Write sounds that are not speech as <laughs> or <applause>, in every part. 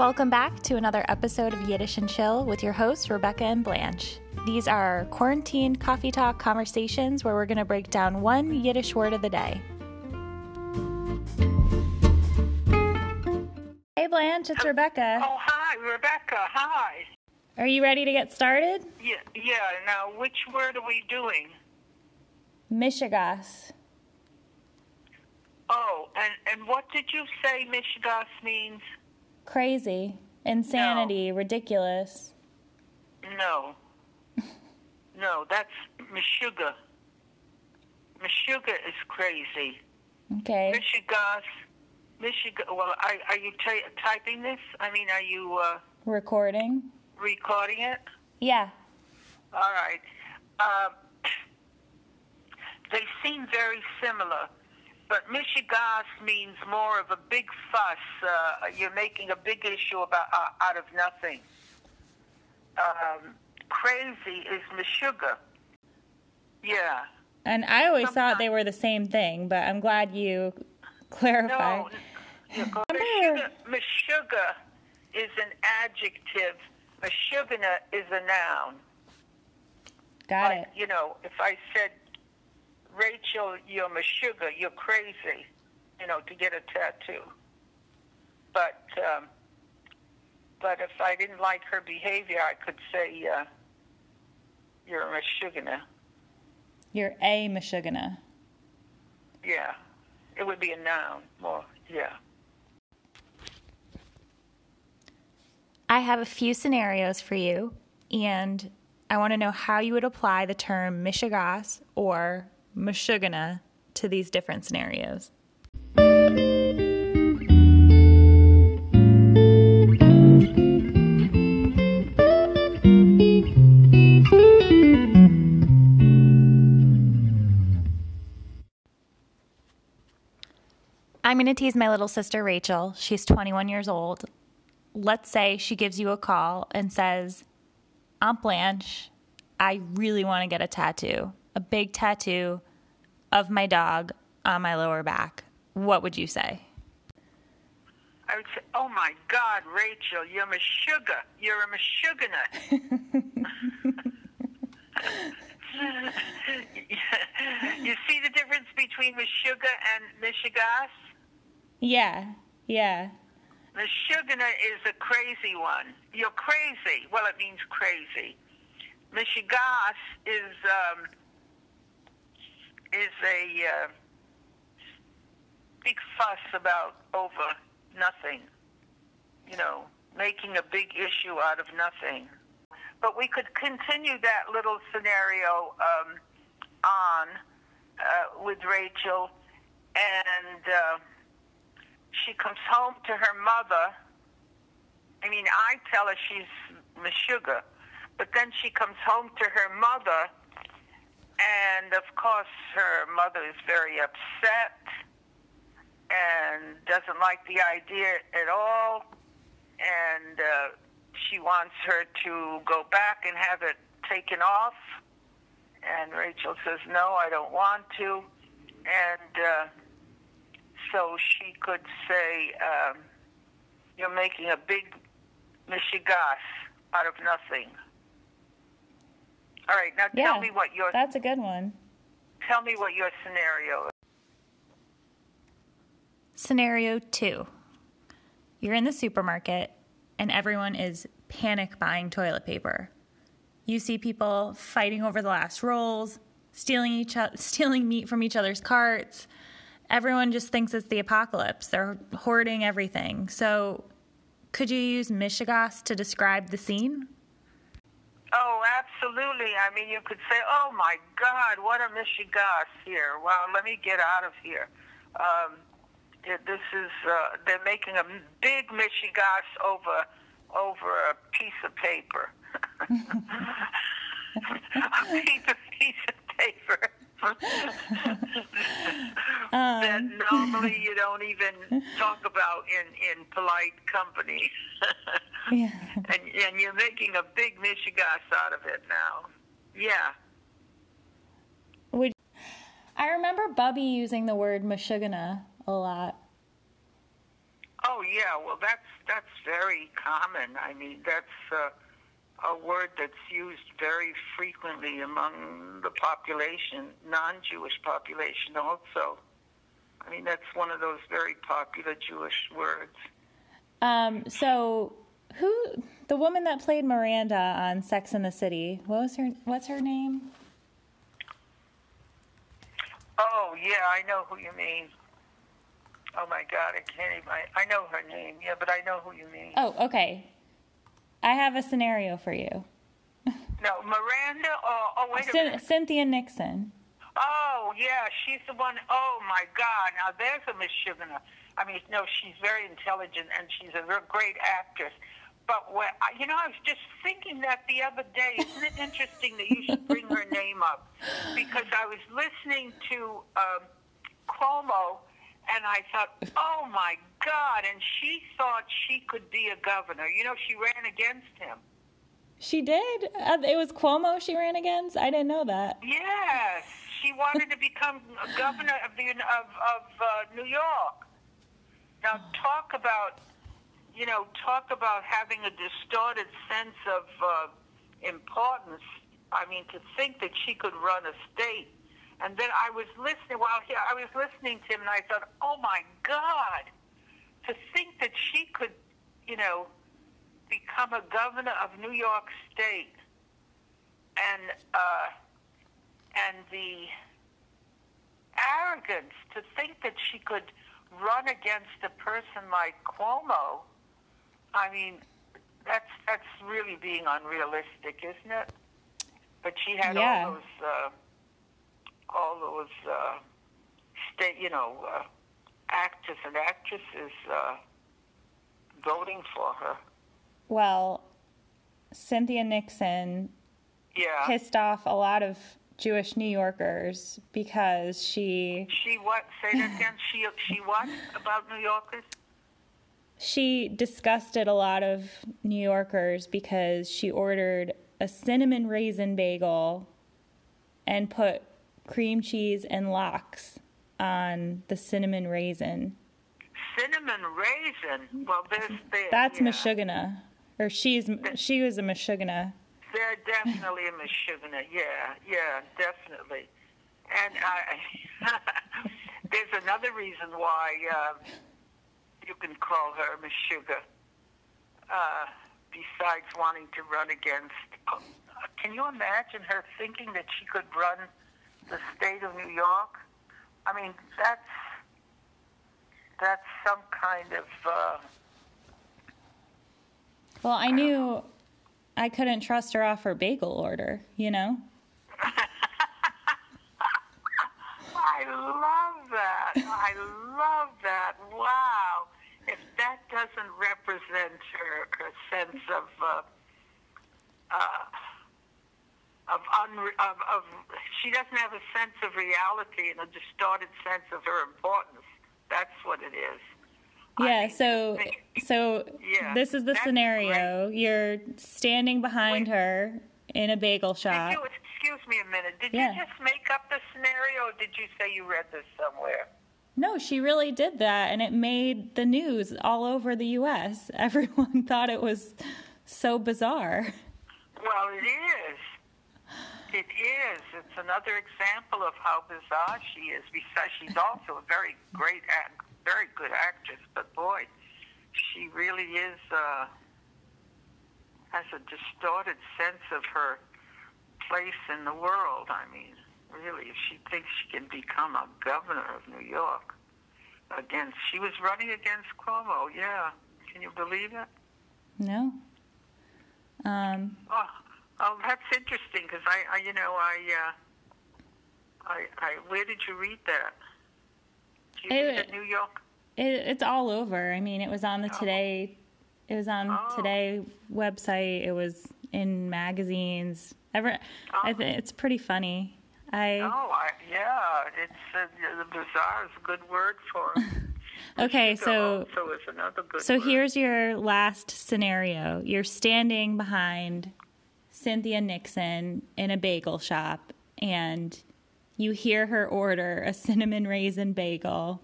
Welcome back to another episode of Yiddish and Chill with your hosts, Rebecca and Blanche. These are quarantine coffee talk conversations where we're going to break down one Yiddish word of the day. Hey, Blanche, it's Rebecca. Oh, hi, Rebecca. Hi. Are you ready to get started? Yeah, yeah. Now, which word are we doing? Mishigas. Oh, and and what did you say Michigas means? Crazy. Insanity. Ridiculous. No. <laughs> no, that's Meshuga. Meshuga is crazy. Okay. Michigas, Michigan. Well, are, are you ty typing this? I mean, are you uh, Recording. recording it? Yeah. All right. Um, <clears throat> they seem very similar, but Michigas means more of a big fuss. Uh, you're making a big issue about uh, out of nothing. Um, crazy is Meshuga. Yeah. And I always thought they were the same thing, but I'm glad you clarified. No. Meshuga is an adjective. Meshugana is a noun. Got like, it. you know, if I said, Rachel, you're Meshuga, you're crazy, you know, to get a tattoo. But um, but if I didn't like her behavior, I could say, uh, you're a Meshugana. You're a Mashugana. Yeah. It would be a noun more. Yeah. I have a few scenarios for you, and I want to know how you would apply the term Mishigas or Mashugana to these different scenarios. I'm going to tease my little sister Rachel. She's 21 years old. Let's say she gives you a call and says, Aunt Blanche, I really want to get a tattoo, a big tattoo of my dog on my lower back. What would you say? I would say, oh my God, Rachel, you're Meshuga. You're a Meshugana. <laughs> <laughs> you see the difference between Meshuga and Mishigas? Yeah, yeah. The Meshugana is a crazy one. You're crazy. Well, it means crazy. Mishigas is um, is a uh, big fuss about over nothing. You know, making a big issue out of nothing. But we could continue that little scenario um, on uh, with Rachel, and uh, she comes home to her mother. I mean, I tell her she's Meshuga, but then she comes home to her mother, and of course, her mother is very upset and doesn't like the idea at all, and uh, she wants her to go back and have it taken off. And Rachel says, No, I don't want to. And uh, so she could say, um, You're making a big mishigas out of nothing. All right, now Yeah. tell me what your That's a good one. tell me what your scenario is. Scenario two You're in the supermarket and everyone is panic buying toilet paper. You see people fighting over the last rolls, stealing each o- stealing meat from each other's carts. Everyone just thinks it's the apocalypse. They're hoarding everything. So, could you use Mishigas to describe the scene? Oh, absolutely. I mean, you could say, "Oh my God, what a mishigas here!" Well, let me get out of here. Um, this is uh, they're making a big mishigas over over a piece of paper. <laughs> a piece of piece of that normally you don't even talk about in in polite company. <laughs> Yeah. and and you're making a big mishigas out of it now. Yeah. Would I remember Bubby using the word Mashugana a lot. Oh yeah, well that's that's very common. I mean that's uh, a word that's used very frequently among the population, non-Jewish population also. I mean that's one of those very popular Jewish words. Um, so who the woman that played Miranda on Sex in the City? What was her? What's her name? Oh yeah, I know who you mean. Oh my God, I can't even. I, I know her name. Yeah, but I know who you mean. Oh, okay. I have a scenario for you. <laughs> No, Miranda. Oh, oh wait a minute. Cynthia Nixon. Oh yeah, she's the one oh my God! Now there's a Meshugana. I mean, no, she's very intelligent and she's a great actress. But when, you know, I was just thinking that the other day. Isn't it interesting that you should bring her name up? Because I was listening to um, Cuomo, and I thought, oh my God! And she thought she could be a governor. You know, she ran against him. She did. Uh, it was Cuomo she ran against. I didn't know that. Yes, she wanted to become governor of the of of uh, New York. Now talk about, you know, talk about having a distorted sense of uh, importance. I mean, to think that she could run a state, and then I was listening. While here, I was listening to him, and I thought, oh my God, to think that she could, you know, become a governor of New York State, and. Uh, and the arrogance to think that she could run against a person like Cuomo. I mean, that's that's really being unrealistic, isn't it? But she had Yeah. all those uh, all those uh, state, you know, uh, actors and actresses uh, voting for her. Well, Cynthia Nixon Yeah. pissed off a lot of Jewish New Yorkers because she she what? Say that again. She she what about New Yorkers? she disgusted a lot of New Yorkers because she ordered a cinnamon raisin bagel and put cream cheese and lox on the cinnamon raisin. Cinnamon raisin. Well, there's there. That's yeah. Meshuggah. Or she's she was a Meshuggah. They're definitely a Meshuggah. Yeah, yeah, definitely. And I, <laughs> there's another reason why uh, you can call her Meshuggah. Uh, besides wanting to run against, uh, can you imagine her thinking that she could run the state of New York? I mean, that's that's some kind of. Uh, Well, I knew I couldn't trust her off her bagel order, you know? <laughs> I love that. I love that. Wow. If that doesn't represent her, her sense of uh, uh, of, unre- of of she doesn't have a sense of reality and a distorted sense of her importance. That's what it is. I Yeah, mean, so so Yeah, this is the scenario. You're standing behind Wait. her in a bagel shop. you, excuse me a minute. Did Yeah. you just make up the scenario, or did you say you read this somewhere? No, she really did that and it made the news all over the US. <laughs> Everyone thought it was so bizarre. Well, it is. It is. It's another example of how bizarre she is. Besides, she's <laughs> also a very great, act, very good actress. But boy, she really is uh, has a distorted sense of her place in the world. I mean, really, if she thinks she can become a governor of New York against, she was running against Cuomo. Yeah, can you believe it? No. Um Oh, oh that's interesting because I, I, you know, I, uh, I, I, where did you read that? Did you It- read it in New York? it, it's all over. I mean, it was on the Today it was on Oh. Today website. It was in magazines. Ever I th- it's pretty funny. I Oh, I, yeah, it's uh, the bizarre is a good word for. it. <laughs> Okay, so is another good. So here's your last scenario. You're standing behind Cynthia Nixon in a bagel shop and you hear her order a cinnamon raisin bagel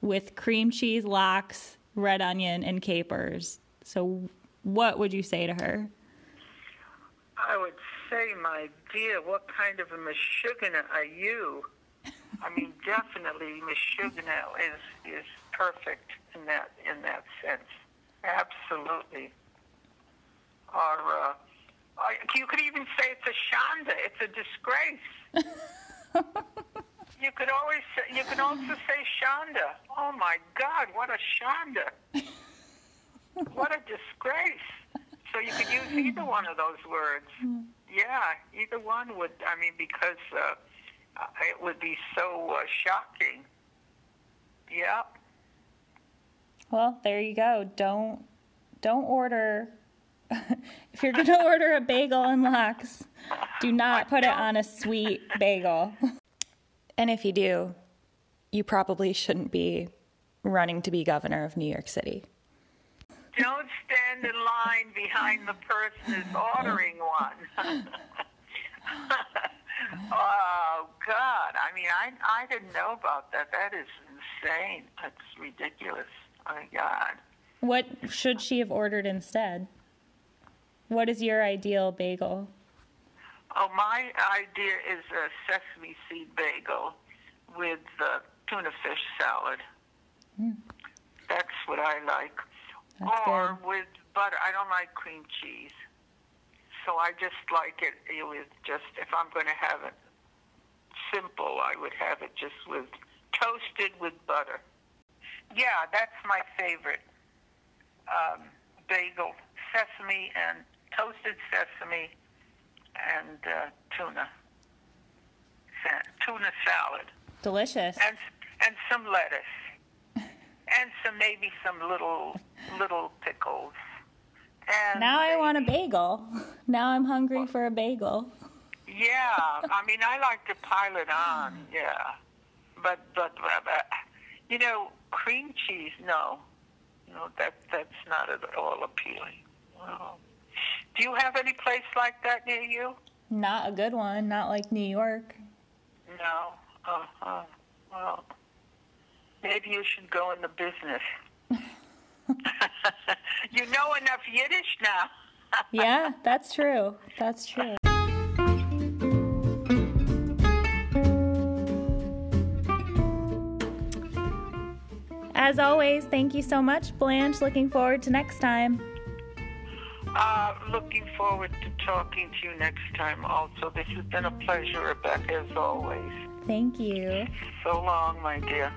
with cream cheese lox red onion, and capers. So, what would you say to her? I would say, my dear, what kind of a mashugana are you? I mean, <laughs> definitely, mashugana is is perfect in that in that sense. Absolutely. Or uh, you could even say it's a shanda. It's a disgrace. <laughs> you could always say, you can also say shanda. Oh my God, what a shanda! what a disgrace. So you could use either one of those words. Yeah, either one would. I mean, because uh, it would be so uh, shocking. Yeah. Well, there you go. Don't don't order <laughs> if you're going <laughs> to order a bagel and lox, do not put it on a sweet bagel. And if you do, you probably shouldn't be running to be governor of New York City. Don't stand in line behind the person who's ordering one. <laughs> oh God! I mean, I I didn't know about that. That is insane. That's ridiculous. Oh my God. What should she have ordered instead? What is your ideal bagel? Oh, my idea is a sesame seed bagel with uh, tuna fish salad. Mm. That's what I like. That's or good. with butter. I don't like cream cheese. So I just like it with just, if I'm going to have it simple, I would have it just with toasted with butter. Yeah, that's my favorite um, bagel, sesame and toasted sesame and uh, tuna. Tuna salad. Delicious. And and some lettuce. <laughs> and some maybe some little little pickles. And now I want a bagel. <laughs> Now I'm hungry for a bagel. Yeah, I mean I like to pile it on. Yeah, but but, but you know cream cheese. No, no that that's not at all appealing. Well, do you have any place like that near you? Not a good one. Not like New York. No. Uh huh. Well, maybe you should go in the business. <laughs> you know enough Yiddish now. <laughs> yeah, that's true. That's true. As always, thank you so much, Blanche. Looking forward to next time. Uh, looking forward to talking to you next time also. This has been a pleasure, Rebecca, as always. Thank you. So long, my dear.